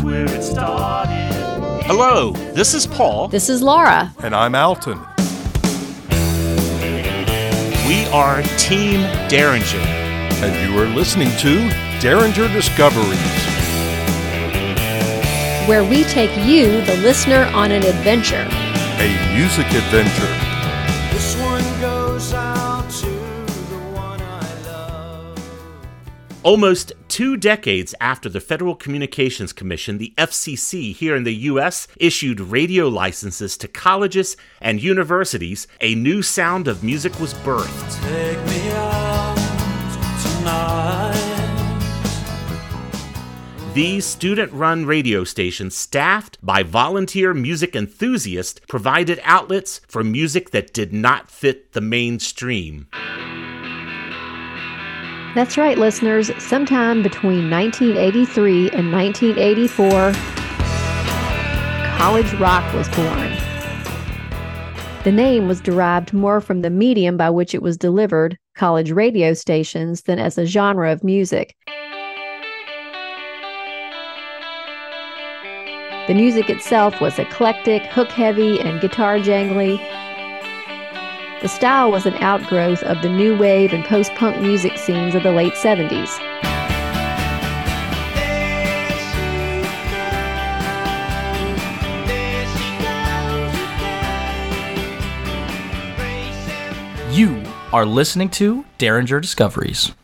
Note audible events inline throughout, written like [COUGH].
that's where it started. Hello, this is Paul. This is Laura. And I'm Alton. We are Team Derringer. And you are listening to Derringer Discoveries, where we take you, the listener, on an adventure. A music adventure. Almost two decades after the Federal Communications Commission, the FCC here in the U.S., issued radio licenses to colleges and universities, a new sound of music was birthed. Take me out tonight. These student run radio stations, staffed by volunteer music enthusiasts, provided outlets for music that did not fit the mainstream. That's right, listeners. Sometime between 1983 and 1984, college rock was born. The name was derived more from the medium by which it was delivered, college radio stations, than as a genre of music. The music itself was eclectic, hook heavy, and guitar jangly. The style was an outgrowth of the new wave and post punk music scenes of the late 70s. You are listening to Derringer Discoveries.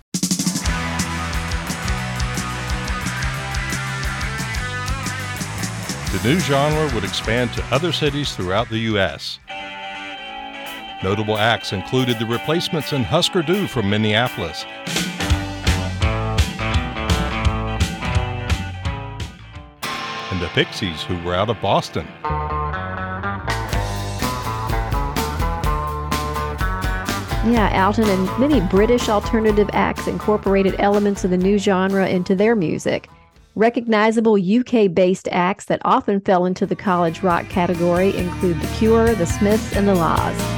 The new genre would expand to other cities throughout the U.S. Notable acts included the replacements and Husker Du from Minneapolis. And the Pixies, who were out of Boston. Yeah, Alton and many British alternative acts incorporated elements of the new genre into their music. Recognizable UK based acts that often fell into the college rock category include The Cure, The Smiths, and The La's.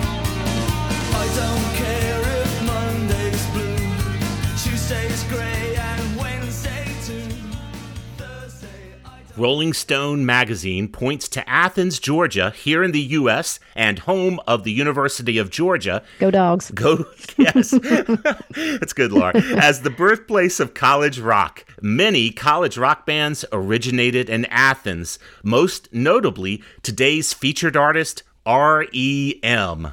Rolling Stone magazine points to Athens, Georgia, here in the U.S., and home of the University of Georgia. Go dogs. [LAUGHS] Go, yes, [LAUGHS] that's good, Laura. As the birthplace of college rock, many college rock bands originated in Athens, most notably today's featured artist, REM.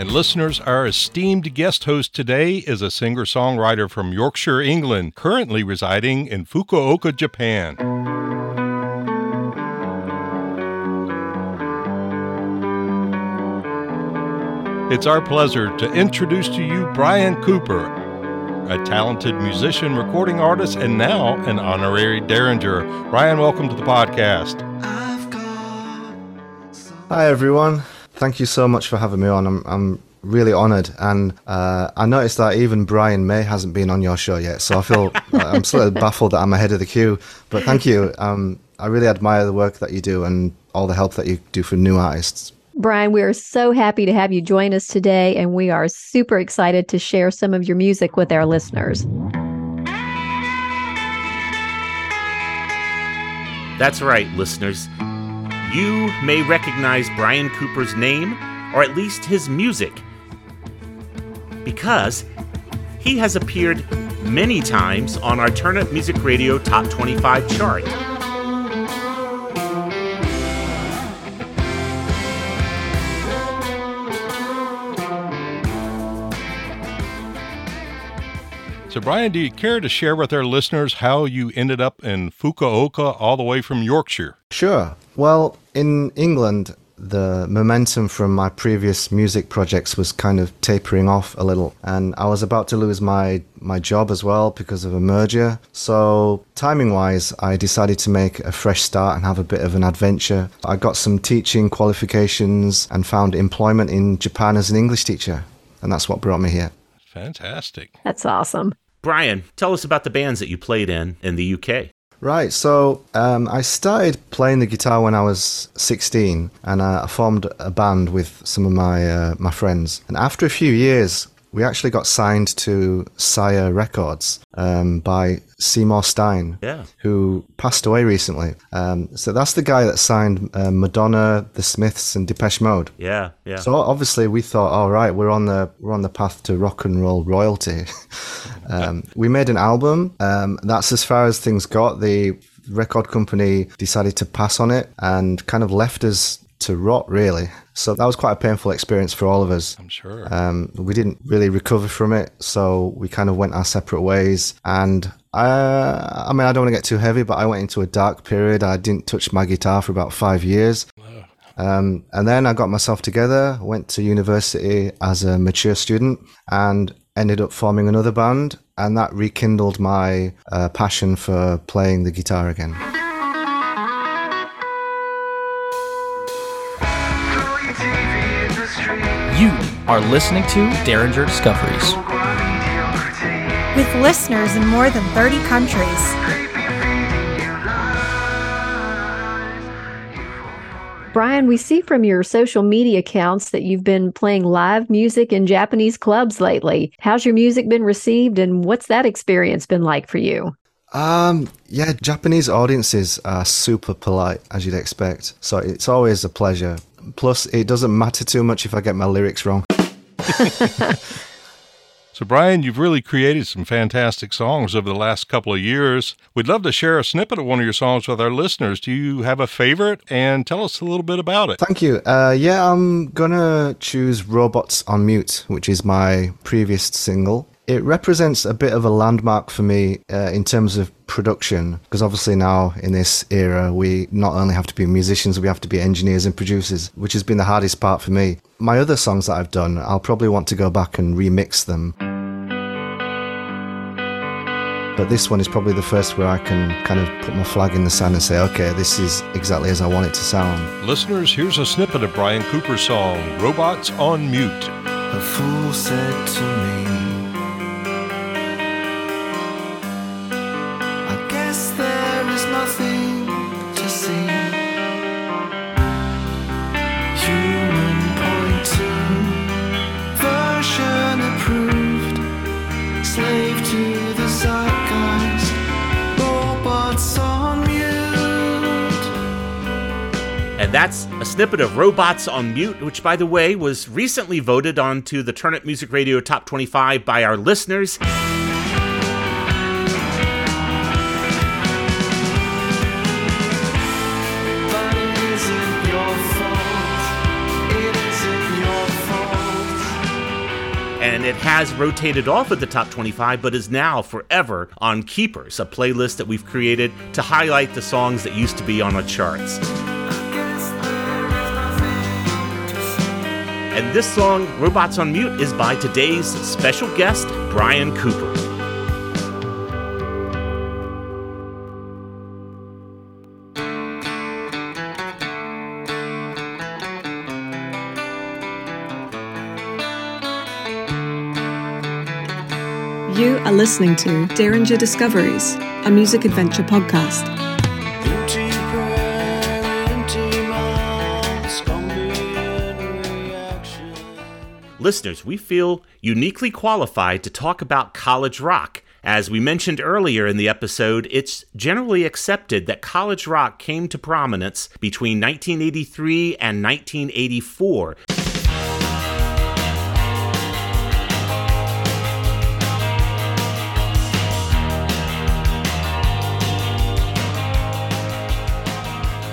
And listeners, our esteemed guest host today is a singer songwriter from Yorkshire, England, currently residing in Fukuoka, Japan. It's our pleasure to introduce to you Bryan Cooper, a talented musician, recording artist, and now an honorary Derringer. Bryan, welcome to the podcast. I've got Hi everyone. Thank you so much for having me on. I'm I'm really honoured, and uh, I noticed that even Brian May hasn't been on your show yet, so I feel [LAUGHS] I'm sort of baffled that I'm ahead of the queue. But thank you. Um, I really admire the work that you do and all the help that you do for new artists. Bryan, we are so happy to have you join us today, and we are super excited to share some of your music with our listeners. That's right, listeners. You may recognize Bryan Cooper's name, or at least his music, because he has appeared many times on our Turn Up Music Radio Top 25 chart. So, Bryan, do you care to share with our listeners how you ended up in Fukuoka all the way from Yorkshire? Sure. Well, in England, the momentum from my previous music projects was kind of tapering off a little, and I was about to lose my my job as well because of a merger. So, timing wise, I decided to make a fresh start and have a bit of an adventure. I got some teaching qualifications and found employment in Japan as an English teacher, and that's what brought me here. Fantastic. That's awesome. Bryan, tell us about the bands that you played in in the UK. Right, so um, I started playing the guitar when I was 16, and I formed a band with some of my uh, my friends. And after a few years, we actually got signed to Sire Records um, by Seymour Stein, Yeah. who passed away recently. Um, so that's the guy that signed uh, Madonna, The Smiths, and Depeche Mode. Yeah, yeah. So obviously we thought, all right, we're on the we're on the path to rock and roll royalty. [LAUGHS] um, we made an album. Um, that's as far as things got. The record company decided to pass on it and kind of left us to rot, really. So that was quite a painful experience for all of us. I'm sure. Um, we didn't really recover from it, so we kind of went our separate ways. And I, I mean, I don't want to get too heavy, but I went into a dark period. I didn't touch my guitar for about five years. Um, and then I got myself together, went to university as a mature student, and ended up forming another band. And that rekindled my uh, passion for playing the guitar again. You are listening to Derringer Discoveries. with listeners in more than 30 countries. Bryan, we see from your social media accounts that you've been playing live music in Japanese clubs lately. How's your music been received and what's that experience been like for you? Um, yeah, Japanese audiences are super polite, as you'd expect. So it's always a pleasure. Plus, it doesn't matter too much if I get my lyrics wrong. [LAUGHS] So, Bryan, you've really created some fantastic songs over the last couple of years. We'd love to share a snippet of one of your songs with our listeners. Do you have a favorite? And tell us a little bit about it. Thank you. Uh, yeah, I'm gonna choose Robots on Mute, which is my previous single. It represents a bit of a landmark for me uh, in terms of production, because obviously now in this era, we not only have to be musicians, we have to be engineers and producers, which has been the hardest part for me. My other songs that I've done, I'll probably want to go back and remix them. But this one is probably the first where I can kind of put my flag in the sand and say, okay, this is exactly as I want it to sound. Listeners, here's a snippet of Bryan Cooper's song, Robots on Mute. A fool said to me, that's a snippet of Robots on Mute, which, by the way, was recently voted onto the Turn Up Music Radio Top 25 by our listeners. But it isn't your fault. It isn't your fault. And it has rotated off of the top 25, but is now forever on Keepers, a playlist that we've created to highlight the songs that used to be on the charts. And this song, Robots on Mute, is by today's special guest, Bryan Cooper. You are listening to Derringer Discoveries, a music adventure podcast. Listeners, we feel uniquely qualified to talk about college rock. As we mentioned earlier in the episode, it's generally accepted that college rock came to prominence between 1983 and 1984.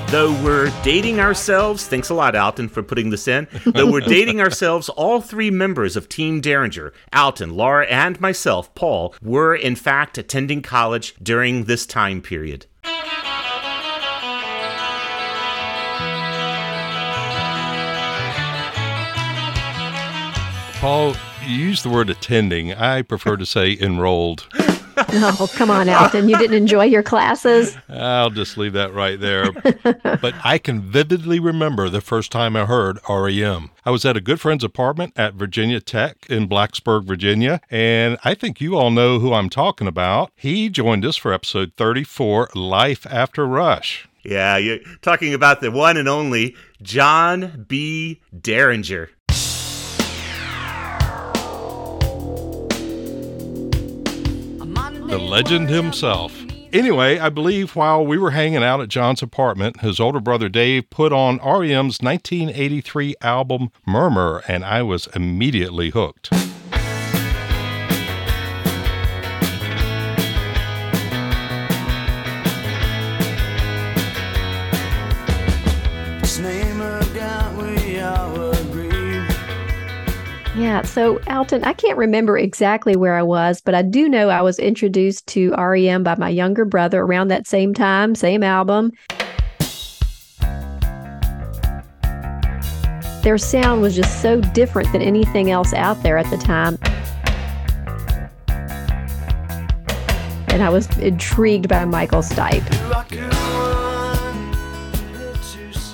Though we're dating ourselves, thanks a lot, Alton, for putting this in. Though we're dating ourselves, all three members of Team Derringer, Alton, Laura, and myself, Paul, were in fact attending college during this time period. Paul, you use the word attending. I prefer to say enrolled. [LAUGHS] Oh, come on, Alton. You didn't enjoy your classes? I'll just leave that right there. [LAUGHS] but I can vividly remember the first time I heard REM. I was at a good friend's apartment at Virginia Tech in Blacksburg, Virginia, and I think you all know who I'm talking about. He joined us for episode 34 Life After Rush. Yeah, you're talking about the one and only John B. Derringer. The legend himself. Anyway, I believe while we were hanging out at John's apartment, his older brother Dave put on REM's 1983 album Murmur, and I was immediately hooked. Yeah. So, Alton, I can't remember exactly where I was, but I do know I was introduced to REM by my younger brother around that same time, same album. Their sound was just so different than anything else out there at the time. And I was intrigued by Michael Stipe.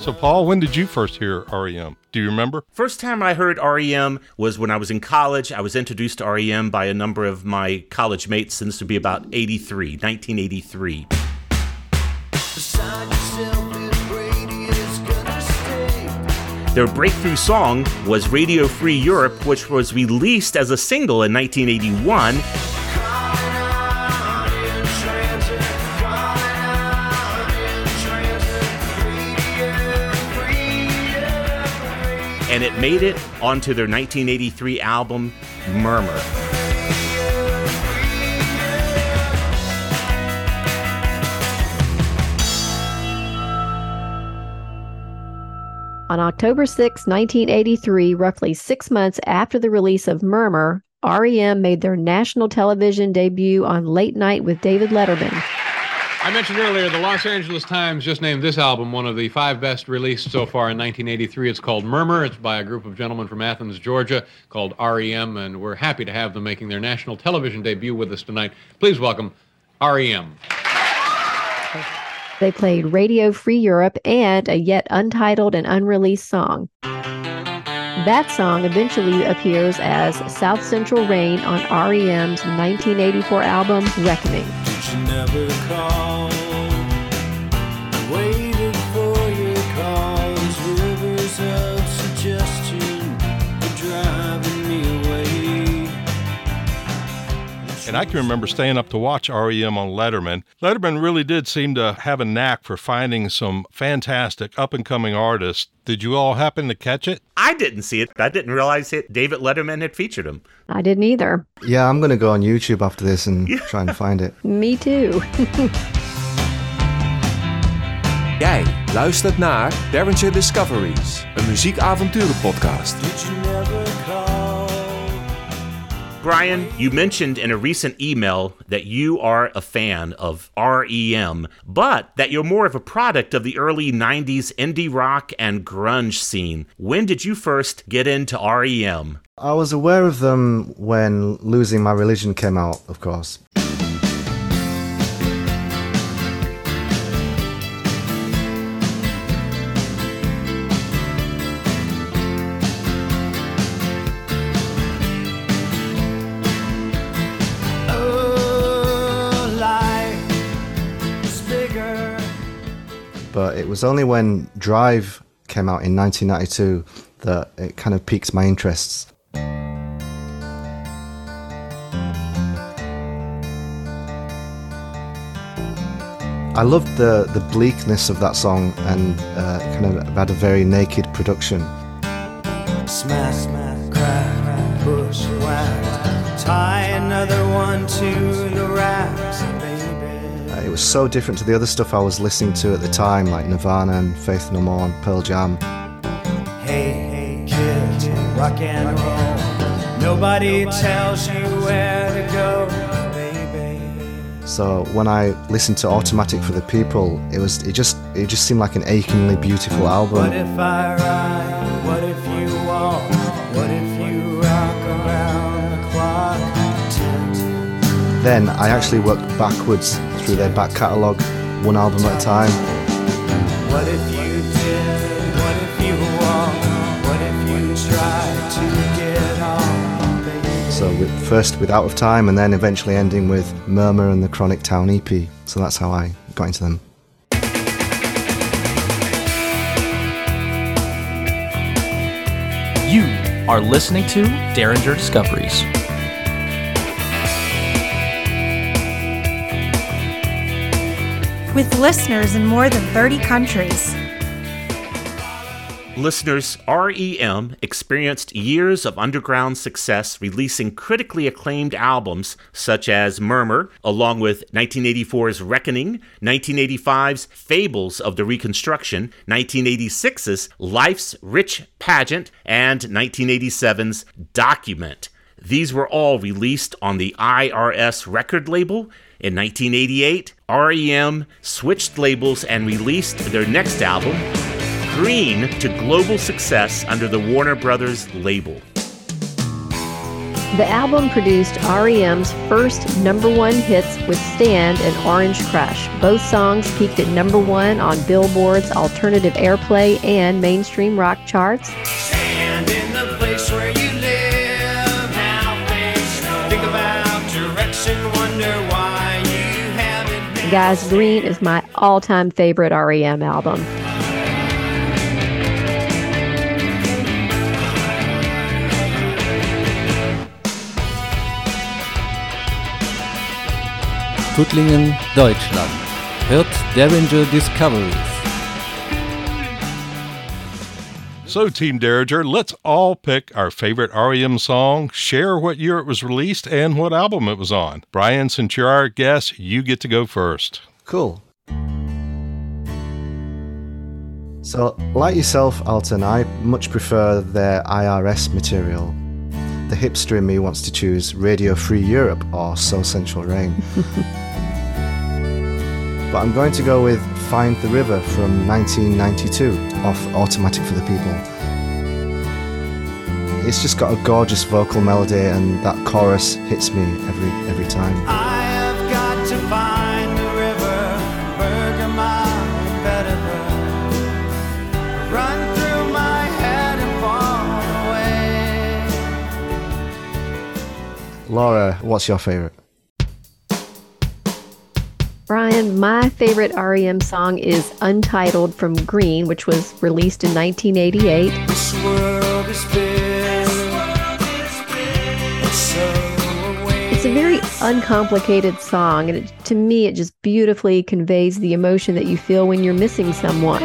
So, Paul, when did you first hear REM? Do you remember? First time I heard REM was when I was in college. I was introduced to REM by a number of my college mates, and this would be about 83, 1983. beside yourself, little Brady is gonna stay. Their breakthrough song was Radio Free Europe, which was released as a single in 1981. And it made it onto their 1983 album Murmur. On October 6, 1983, roughly six months after the release of Murmur, REM made their national television debut on Late Night with David Letterman. I mentioned earlier the Los Angeles Times just named this album one of the five best released so far in 1983. It's called Murmur. It's by a group of gentlemen from Athens, Georgia, called REM, and we're happy to have them making their national television debut with us tonight. Please welcome REM. They played Radio Free Europe and a yet untitled and unreleased song. That song eventually appears as South Central Rain on REM's 1984 album Reckoning. You never call? And I can remember staying up to watch REM on Letterman. Letterman really did seem to have a knack for finding some fantastic up and coming artists. Did you all happen to catch it? I didn't see it. I didn't realize it. David Letterman had featured him. I didn't either. Yeah, I'm going to go on YouTube after this and [LAUGHS] try and find it. Me too. [LAUGHS] Jij luistert naar Derringer Discoveries, een muziekavonturenpodcast. Did you never call? Bryan, you mentioned in a recent email that you are a fan of REM, but that you're more of a product of the early 90s indie rock and grunge scene. When did you first get into REM? I was aware of them when Losing My Religion came out, of course. But it was only when Drive came out in 1992 that it kind of piqued my interests. I loved the, the bleakness of that song and uh, kind of had a very naked production. Smack, smack, crack, bushwhacked. Tie another one to the it was so different to the other stuff I was listening to at the time, like Nirvana and Faith No More and Pearl Jam. Hey, hey, kids, rock and roll. Nobody tells you where to go, baby. So when I listened to Automatic for the People, it was it just it just seemed like an achingly beautiful album. What if I ride? What if you walk? What if you rock around the clock? Then I actually worked backwards through their back catalogue, one album at a time. What if you did? What if you walked? What if you tried to get on, baby? So with, first with Out of Time and then eventually ending with Murmur and the Chronic Town EP. So that's how I got into them. You are listening to Derringer Discoveries. With listeners in more than 30 countries. Listeners, REM experienced years of underground success, releasing critically acclaimed albums such as Murmur, along with 1984's Reckoning, 1985's Fables of the Reconstruction, 1986's Life's Rich Pageant, and 1987's Document. These were all released on the IRS record label. In 1988, REM switched labels and released their next album, Green to global success under the Warner Brothers label. The album produced REM's first number one hits with Stand and Orange Crush. Both songs peaked at number one on Billboard's alternative airplay and mainstream rock charts. Guys, Green is my all time favorite REM album. Tuttlingen, Deutschland. Hört Derringer Discoveries. So, Team Derringer, let's all pick our favorite REM song, share what year it was released, and what album it was on. Bryan, since you're our guest, you get to go first. Cool. So, like yourself, Alton, I much prefer their IRS material. The hipster in me wants to choose Radio Free Europe or So Central Rain. [LAUGHS] but I'm going to go with Find the River from 1992 off Automatic for the People. It's just got a gorgeous vocal melody and that chorus hits me every every time. I have got to find the river. Run through my head and fall away. Laura, what's your favorite? Bryan, my favorite REM song is Untitled from Green, which was released in 1988. This world is big. It's. It's a very uncomplicated song, and it, to me, it just beautifully conveys the emotion that you feel when you're missing someone.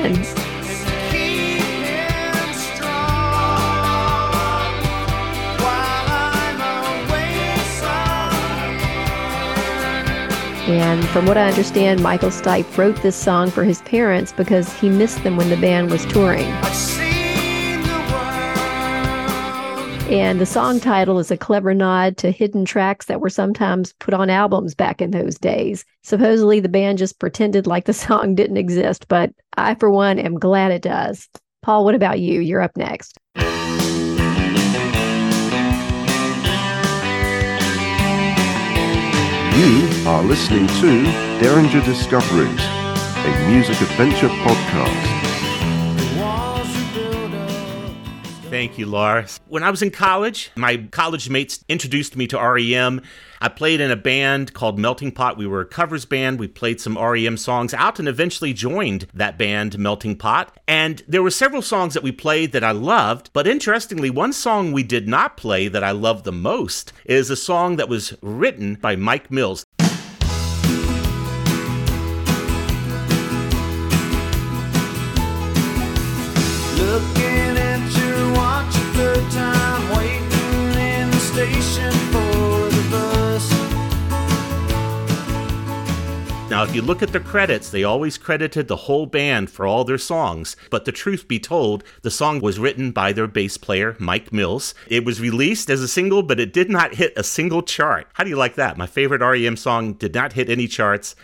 And from what I understand, Michael Stipe wrote this song for his parents because he missed them when the band was touring. The. And the song title is a clever nod to hidden tracks that were sometimes put on albums back in those days. Supposedly, the band just pretended like the [LAUGHS] song didn't exist, but I, for one, am glad it does. Paul, what about you? You're up next. You are listening to Derringer Discoveries, a music adventure podcast. Thank you, Laura. When I was in college, my college mates introduced me to REM. I played in a band called Melting Pot. We were a covers band. We played some REM songs out and eventually joined that band, Melting Pot. And there were several songs that we played that I loved. But interestingly, one song we did not play that I love the most is a song that was written by Mike Mills. Now, if you look at the credits, they always credited the whole band for all their songs. But the truth be told, the song was written by their bass player, Mike Mills. It was released as a single, but it did not hit a single chart. How do you like that? My favorite REM song did not hit any charts.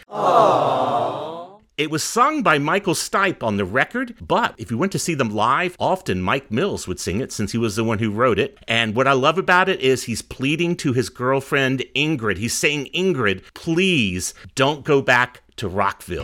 It was sung by Michael Stipe on the record, but if you went to see them live, often Mike Mills would sing it since he was the one who wrote it. And what I love about it is he's pleading to his girlfriend Ingrid. He's saying, Ingrid, please don't go back to Rockville.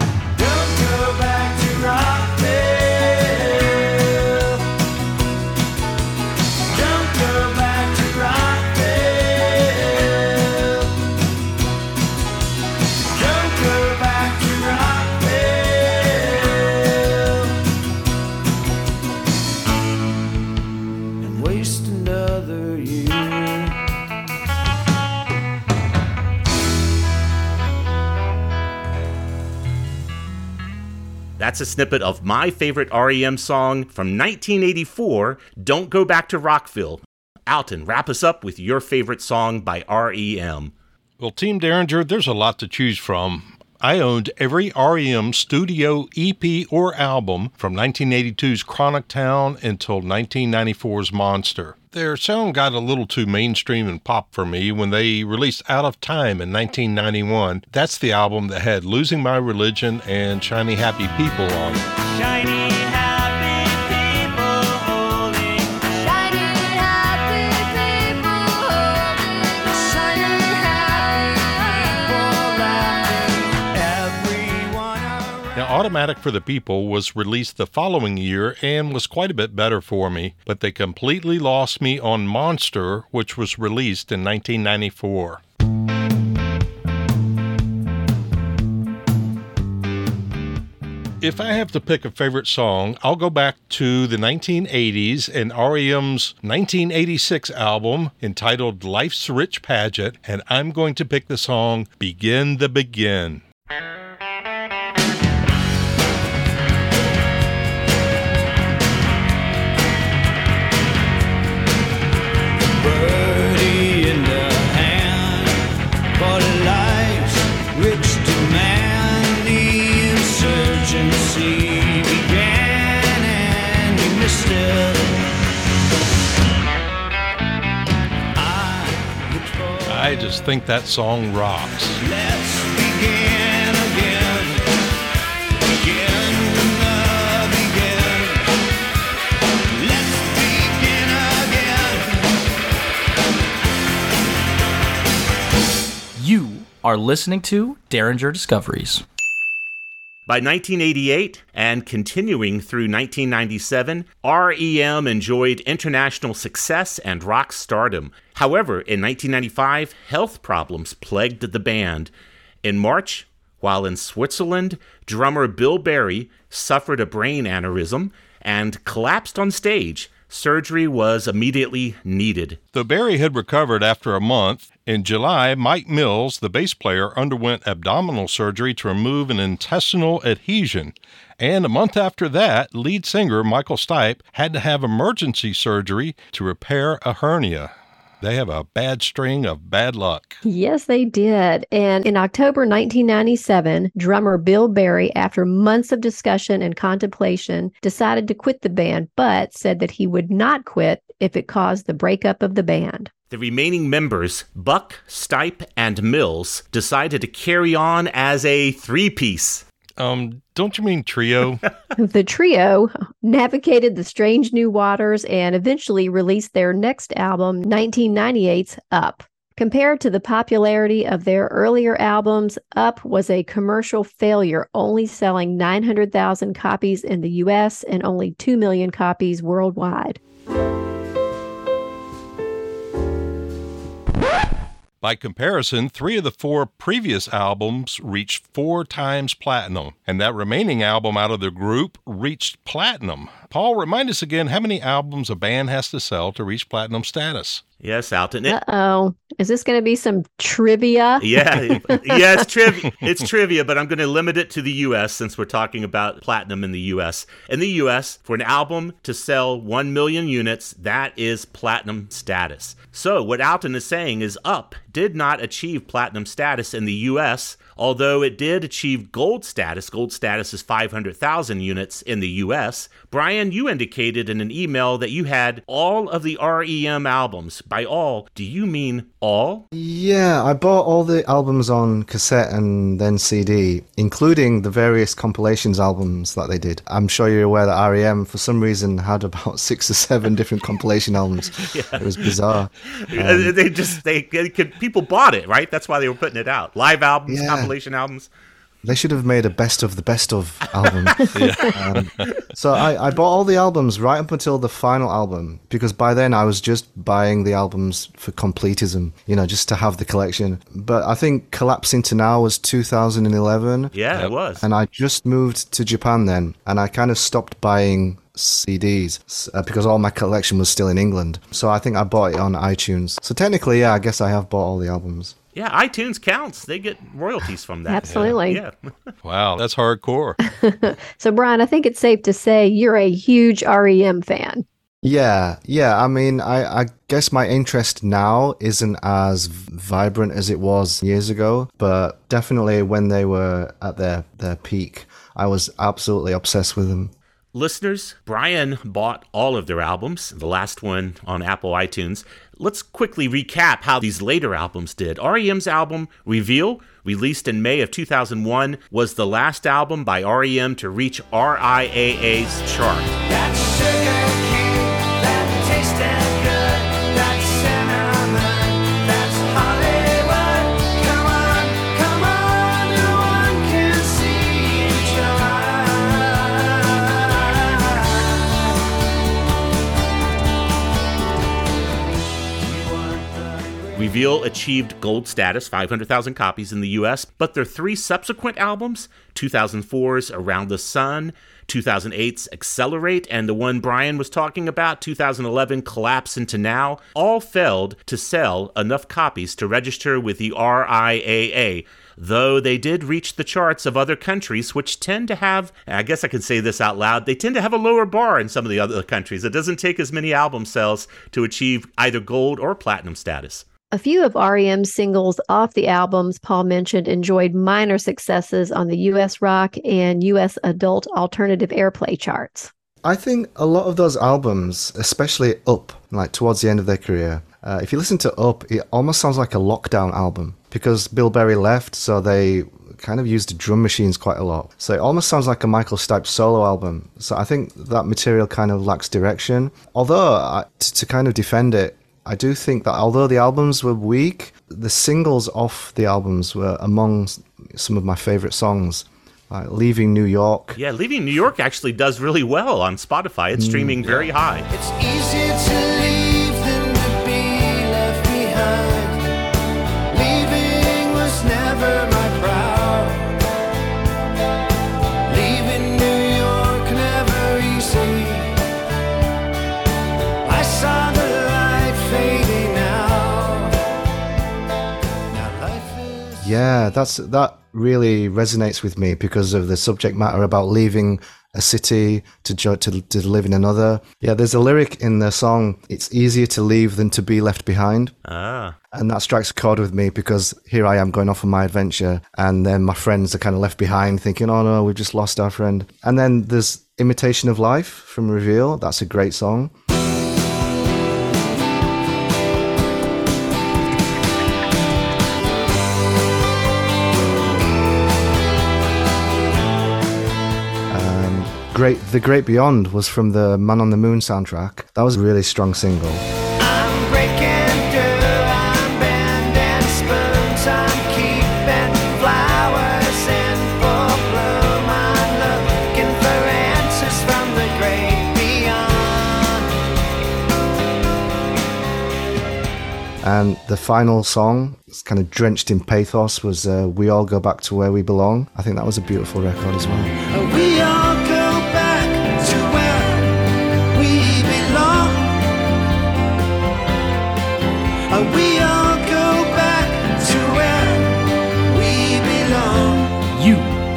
That's a snippet of my favorite REM song from 1984, Don't Go Back to Rockville. Alton, wrap us up with your favorite song by REM. Well, Team Derringer, there's a lot to choose from. I owned every REM studio EP or album from 1982's Chronic Town until 1994's Monster. Their sound got a little too mainstream and pop for me when they released Out of Time in 1991. That's the album that had Losing My Religion and Shiny Happy People on it. Shiny Automatic for the People was released the following year and was quite a bit better for me, but they completely lost me on Monster, which was released in 1994. If I have to pick a favorite song, I'll go back to the 1980s and REM's 1986 album entitled Life's Rich Pageant, and I'm going to pick the song Begin the Begin. Just think that song rocks. Let's begin again. Begin the begin. Let's begin again. You are listening to Derringer Discoveries. By 1988 and continuing through 1997, REM enjoyed international success and rock stardom. However, in 1995, health problems plagued the band. In March, while in Switzerland, drummer Bill Berry suffered a brain aneurysm and collapsed on stage. Surgery was immediately needed. Though Berry had recovered after a month, in July, Mike Mills, the bass player, underwent abdominal surgery to remove an intestinal adhesion. And a month after that, lead singer Michael Stipe had to have emergency surgery to repair a hernia. They have a bad string of bad luck. Yes, they did. And in October 1997, drummer Bill Berry, after months of discussion and contemplation, decided to quit the band, but said that he would not quit if it caused the breakup of the band. The remaining members, Buck, Stipe, and Mills, decided to carry on as a three piece. Um, don't you mean trio? [LAUGHS] the trio navigated the strange new waters and eventually released their next album, 1998's Up. Compared to the popularity of their earlier albums, Up was a commercial failure, only selling 900,000 copies in the US and only 2 million copies worldwide. By comparison, three of the four previous albums reached four times platinum, and that remaining album out of the group reached platinum. Paul, remind us again how many albums a band has to sell to reach platinum status. Yes, Alton. Uh oh. Is this going to be some trivia? Yeah, [LAUGHS] yeah, it's trivia. It's trivia, but I'm going to limit it to the U.S. since we're talking about platinum in the U.S. In the U.S., for an album to sell one million units, that is platinum status. So what Alton is saying is, Up did not achieve platinum status in the U.S. Although it did achieve gold status, gold status is 500,000 units in the US, Bryan You indicated in an email that you had all of the REM albums. By all, do you mean all? Yeah, I bought all the albums on cassette and then CD, including the various compilations albums that they did. I'm sure you're aware that REM, for some reason, had about [LAUGHS] six or seven different compilation albums. [LAUGHS] Yeah. It was bizarre. Um, they just they, they could people bought it, right? That's why they were putting it out. Live albums, yeah. compilation albums. They should have made a best of the best of [LAUGHS] album. um, so I, I bought all the albums right up until the final album because by then I was just buying the albums for completism, you know, just to have the collection. But I think Collapse into Now was 2011. Yeah, it was. And I just moved to Japan then, and I kind of stopped buying CDs uh, because all my collection was still in England. So I think I bought it on iTunes. So technically, yeah, I guess I have bought all the albums. Yeah, iTunes counts. They get royalties from that. Absolutely. Yeah. [LAUGHS] [LAUGHS] wow, that's hardcore. [LAUGHS] so, Bryan, I think it's safe to say you're a huge REM fan. Yeah, yeah. I mean, I, I guess my interest now isn't as vibrant as it was years ago, but definitely when they were at their, their peak, I was absolutely obsessed with them. Listeners, Bryan bought all of their albums, the last one on Apple iTunes. Let's quickly recap how these later albums did. REM's album, Reveal, released in May of 2001, was the last album by REM to reach RIAA's chart. Reveal achieved gold status, 500,000 copies in the US, but their three subsequent albums, 2004's Around the Sun, 2008's Accelerate, and the one Bryan was talking about, 2011 Collapse into Now, all failed to sell enough copies to register with the RIAA, though they did reach the charts of other countries, which tend to have, I guess I can say this out loud, they tend to have a lower bar in some of the other countries. It doesn't take as many album sales to achieve either gold or platinum status. A few of REM's singles off the albums Paul mentioned enjoyed minor successes on the US rock and US adult alternative airplay charts. I think a lot of those albums, especially Up, like towards the end of their career, uh, if you listen to Up, it almost sounds like a lockdown album because Bill Berry left, so they kind of used drum machines quite a lot. So it almost sounds like a Michael Stipe solo album. So I think that material kind of lacks direction. Although, uh, to kind of defend it, I do think that although the albums were weak, the singles off the albums were among some of my favorite songs. Like Leaving New York. Yeah, Leaving New York actually does really well on Spotify. It's streaming mm, very high. Yeah, that's that really resonates with me because of the subject matter about leaving a city to, to to live in another. Yeah, there's a lyric in the song. It's easier to leave than to be left behind. Ah. And that strikes a chord with me because here I am going off on my adventure, and then my friends are kind of left behind, thinking, "Oh no, we've just lost our friend." And then there's "Imitation of Life" from Reveal. That's a great song. Great The Great Beyond was from the Man on the Moon soundtrack. That was a really strong single. And the final song, it's kind of drenched in pathos, was uh, We All Go Back to Where We Belong. I think that was a beautiful record as well.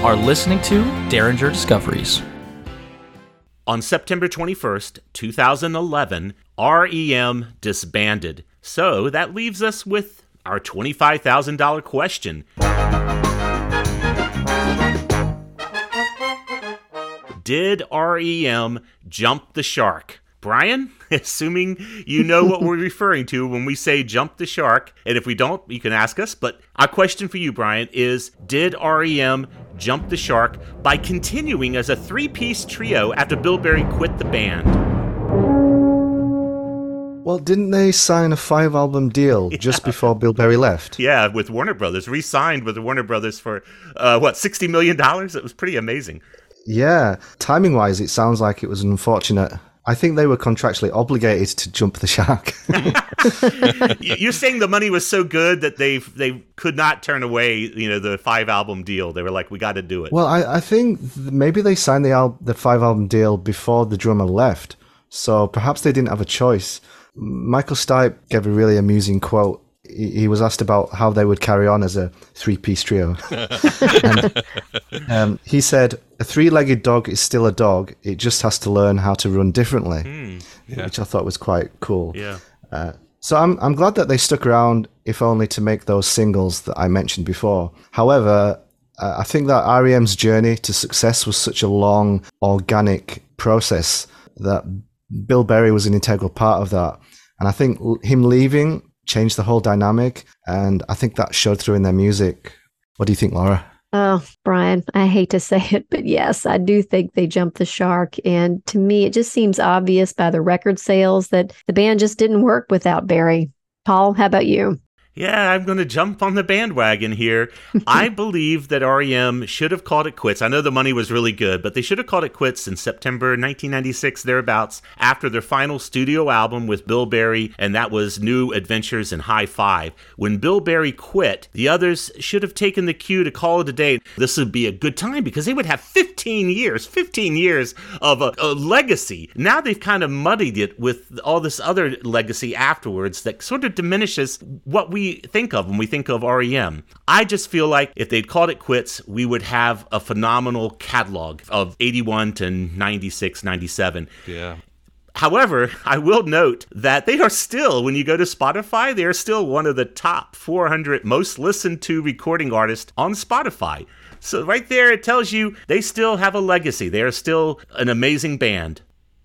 Are listening to Derringer Discoveries. On September 21st, 2011, REM disbanded. So that leaves us with our $25,000 question. Did REM jump the shark? Bryan, [LAUGHS] assuming you know what we're [LAUGHS] referring to when we say jump the shark, and if we don't, you can ask us. But our question for you, Bryan, is Did REM jump the shark by continuing as a three piece trio after Bill Berry quit the band? Well, didn't they sign a five album deal [LAUGHS] yeah. just before Bill Berry left? Yeah, with Warner Brothers, re signed with the Warner Brothers for, uh, what, $60 million? It was pretty amazing. Yeah. Timing wise, it sounds like it was an unfortunate I think they were contractually obligated to jump the shark. [LAUGHS] You're saying the money was so good that they they could not turn away, you know, the five album deal. They were like, we got to do it. Well, I, I think maybe they signed the al- the five album deal before the drummer left, so perhaps they didn't have a choice. Michael Stipe gave a really amusing quote he was asked about how they would carry on as a three piece trio. [LAUGHS] and, um, he said, A three legged dog is still a dog, it just has to learn how to run differently, mm, yeah. which I thought was quite cool. Yeah. Uh, so I'm, I'm glad that they stuck around, if only to make those singles that I mentioned before. However, uh, I think that REM's journey to success was such a long, organic process that Bill Berry was an integral part of that. And I think him leaving changed the whole dynamic. And I think that showed through in their music. What do you think, Laura? Oh, Bryan, I hate to say it, but yes, I do think they jumped the shark. And to me, it just seems obvious by the record sales that the band just didn't work without Berry. Paul, how about you? Yeah, I'm going to jump on the bandwagon here. I [LAUGHS] believe that REM should have called it quits. I know the money was really good, but they should have called it quits in September 1996, thereabouts, after their final studio album with Bill Berry, and that was New Adventures in Hi-Fi. When Bill Berry quit, the others should have taken the cue to call it a day. This would be a good time because they would have 15 years, 15 years of a, a legacy. Now they've kind of muddied it with all this other legacy afterwards that sort of diminishes what we think of when we think of REM. I just feel like if they'd called it quits, we would have a phenomenal catalog of 81 to 96, 97. Yeah. However, I will note that they are still, when you go to Spotify, they are still one of the top 400 most listened to recording artists on Spotify. So, right there, it tells you they still have a legacy. They are still an amazing band.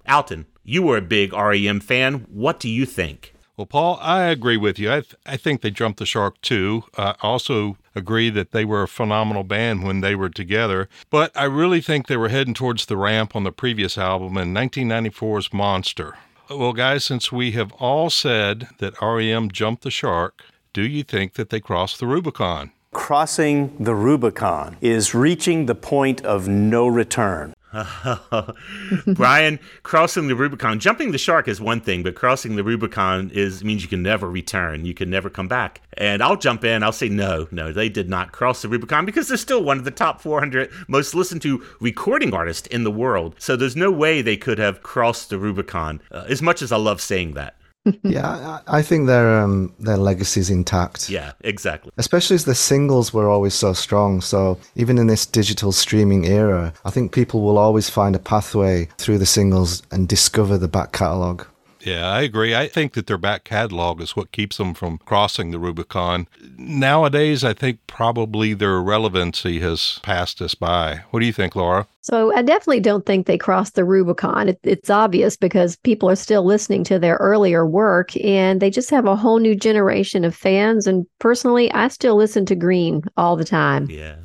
Alton, you were a big REM fan. What do you think? Well, Paul, I agree with you. I, th- I think they jumped the shark too. I also agree that they were a phenomenal band when they were together, but I really think they were heading towards the ramp on the previous album in 1994's Monster. Well, guys, since we have all said that REM jumped the shark, do you think that they crossed the Rubicon? Crossing the Rubicon is reaching the point of no return. [LAUGHS] Bryan, crossing the Rubicon, jumping the shark is one thing, but crossing the Rubicon is means you can never return. You can never come back. And I'll jump in. I'll say no, no, they did not cross the Rubicon because they're still one of the top 400 most listened to recording artists in the world. So there's no way they could have crossed the Rubicon. Uh, as much as I love saying that. [LAUGHS] yeah, I, think their um, their legacy's intact. Yeah, exactly. Especially as the singles were always so strong. So even in this digital streaming era, I think people will always find a pathway through the singles and discover the back catalogue. Yeah, I agree. I think that their back catalog is what keeps them from crossing the Rubicon. Nowadays, I think probably their relevancy has passed us by. What do you think, Laura? So I definitely don't think they crossed the Rubicon. It, it's obvious because people are still listening to their earlier work and they just have a whole new generation of fans. And personally, I still listen to Green all the time. Yeah.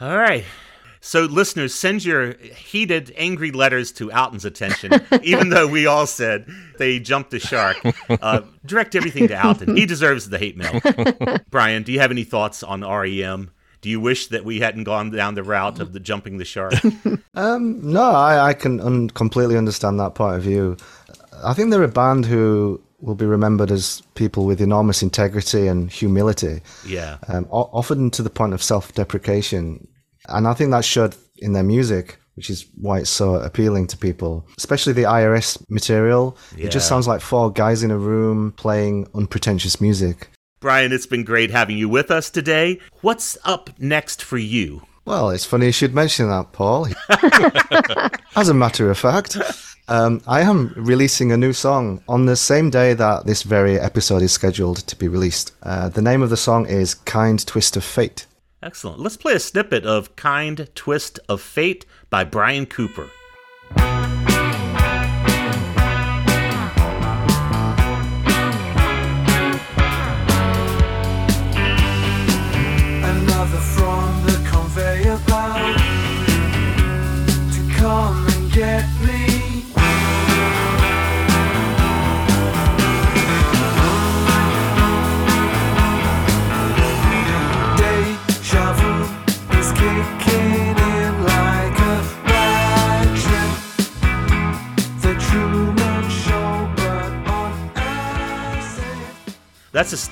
All right. So, listeners, send your heated, angry letters to Alton's attention, [LAUGHS] even though we all said they jumped the shark. Uh, direct everything to Alton. He deserves the hate mail. [LAUGHS] Bryan, do you have any thoughts on REM? Do you wish that we hadn't gone down the route of the jumping the shark? [LAUGHS] um, no, I, I can un- completely understand that point of view. I think they're a band who will be remembered as people with enormous integrity and humility. Yeah. Um, often to the point of self deprecation. And I think that showed in their music, which is why it's so appealing to people, especially the IRS material. Yeah. It just sounds like four guys in a room playing unpretentious music. Bryan, it's been great having you with us today. What's up next for you? Well, it's funny you should mention that, Paul. [LAUGHS] As a matter of fact, um, I am releasing a new song on the same day that this very episode is scheduled to be released. Uh, the name of the song is Kind Twist of Fate. Excellent. Let's play a snippet of Kind Twist of Fate by Bryan Cooper.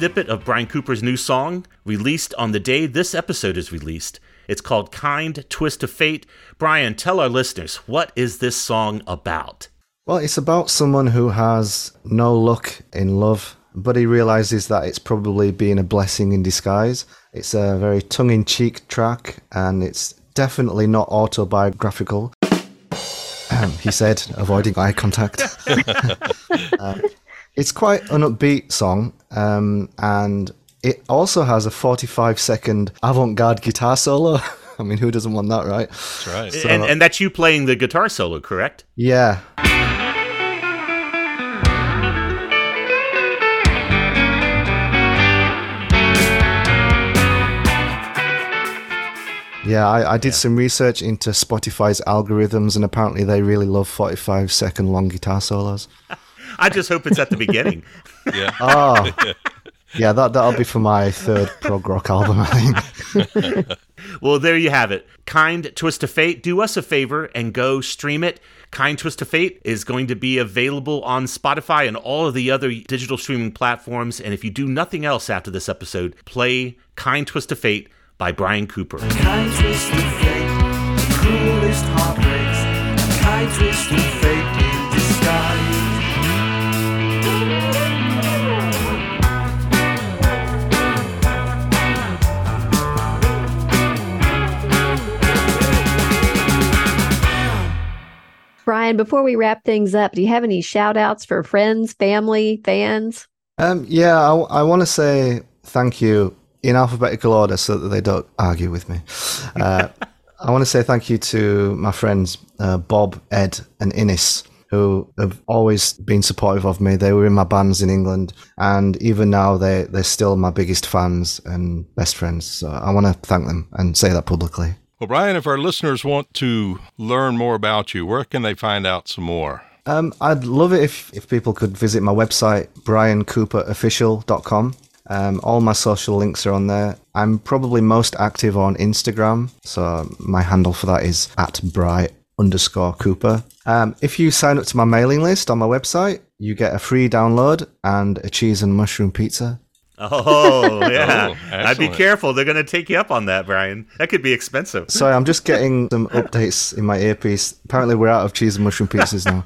Snippet of Bryan Cooper's new song, released on the day this episode is released. It's called Kind Twist of Fate. Bryan, tell our listeners, what is this song about? Well, it's about someone who has no luck in love, but he realizes that it's probably been a blessing in disguise. It's a very tongue in cheek track, and it's definitely not autobiographical. [CLEARS THROAT] He said, avoiding eye contact. [LAUGHS] [LAUGHS] Uh, it's quite an upbeat song, um, and it also has a 45 second avant garde guitar solo. [LAUGHS] I mean, who doesn't want that, right? That's right. So- and, and that's you playing the guitar solo, correct? Yeah. Yeah, I, I did some research into Spotify's algorithms, and apparently they really love 45 second long guitar solos. [LAUGHS] I just hope it's at the beginning. [LAUGHS] Yeah. Oh, yeah, that, that'll be for my third prog rock album, I think. [LAUGHS] Well, there you have it. Kind Twist of Fate. Do us a favor and go stream it. Kind Twist of Fate is going to be available on Spotify and all of the other digital streaming platforms. And if you do nothing else after this episode, play Kind Twist of Fate by Bryan Cooper. kind twist of fate, the cruelest heartbreaks, kind twist of fate Bryan, before we wrap things up, do you have any shout outs for friends, family, fans? Um, yeah, I, I want to say thank you in alphabetical order so that they don't argue with me. Uh, [LAUGHS] I want to say thank you to my friends uh, Bob, Ed, and Innes, who have always been supportive of me. They were in my bands in England, and even now they they're still my biggest fans and best friends. So I want to thank them and say that publicly. Well, Bryan, if our listeners want to learn more about you, where can they find out some more? Um, I'd love it if, if people could visit my website, bryancooperofficial.com. Um, all my social links are on there. I'm probably most active on Instagram, so my handle for that is at bri underscore cooper. Um, if you sign up to my mailing list on my website, you get a free download and a cheese and mushroom pizza. Oh, [LAUGHS] yeah. Oh, I'd be careful. They're going to take you up on that, Bryan. That could be expensive. Sorry, I'm just getting some updates in my earpiece. Apparently, we're out of cheese and mushroom pizzas now,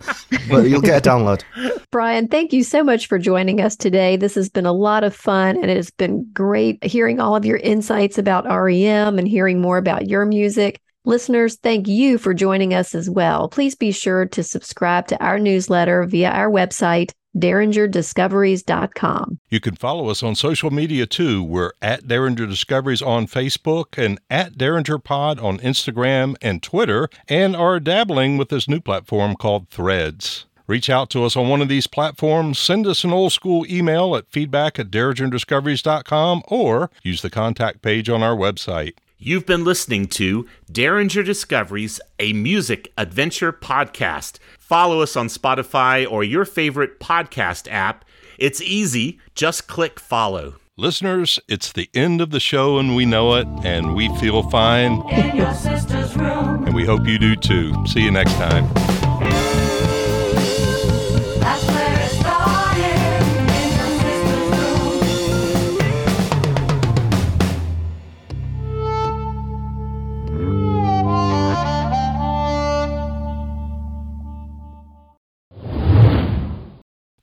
but you'll get a download. Bryan, thank you so much for joining us today. This has been a lot of fun and it has been great hearing all of your insights about REM and hearing more about your music. Listeners, thank you for joining us as well. Please be sure to subscribe to our newsletter via our website, derringerdiscoveries.com. You can follow us on social media too. We're at Derringer Discoveries on Facebook and at Derringer Pod on Instagram and Twitter, and are dabbling with this new platform called Threads. Reach out to us on one of these platforms, send us an old school email at feedback at derringerdiscoveries.com, or use the contact page on our website. You've been listening to Derringer Discoveries, a music adventure podcast. Follow us on Spotify or your favorite podcast app. It's easy. Just click follow. Listeners, it's the end of the show and we know it, and we feel fine, In your sister's room, and we hope you do too. See you next time.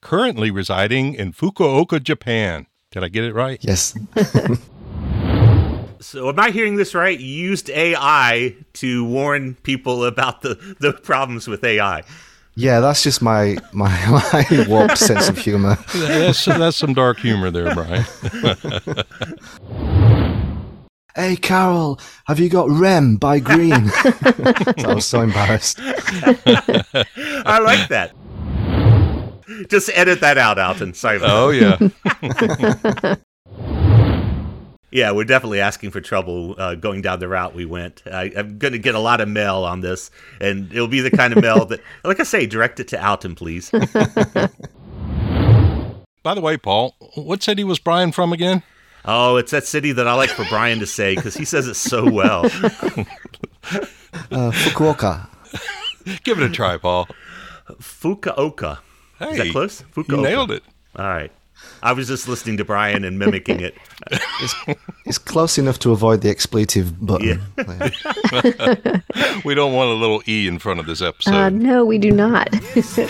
Currently residing in Fukuoka, Japan. Did I get it right? Yes. [LAUGHS] So, am I hearing this right? You used AI to warn people about the, the problems with AI. Yeah, that's just my my, [LAUGHS] my warped sense of humor. [LAUGHS] That's, that's some dark humor there, Bryan. "Hey, Carol, have you got Rem by Green?" so I was so embarrassed. I like that. [LAUGHS] Just edit that out, Alton. Sorry. About Oh, that. [LAUGHS] yeah, we're definitely asking for trouble uh, going down the route we went. I, I'm going to get a lot of mail on this, and it'll be the kind of mail that, [LAUGHS] like I say, direct it to Alton, please. By the way, Paul, what city was Bryan from again? Oh, it's that city that I like for Bryan to say because he says it so well. Uh, Fukuoka. Give it a try, Paul. Fukuoka. Is that close? you nailed it. All right. I was just listening to Bryan and mimicking it. [LAUGHS] It's close enough to avoid the expletive button. [LAUGHS] we don't want a little E in front of this episode. Uh, no, we do not. [LAUGHS] It's the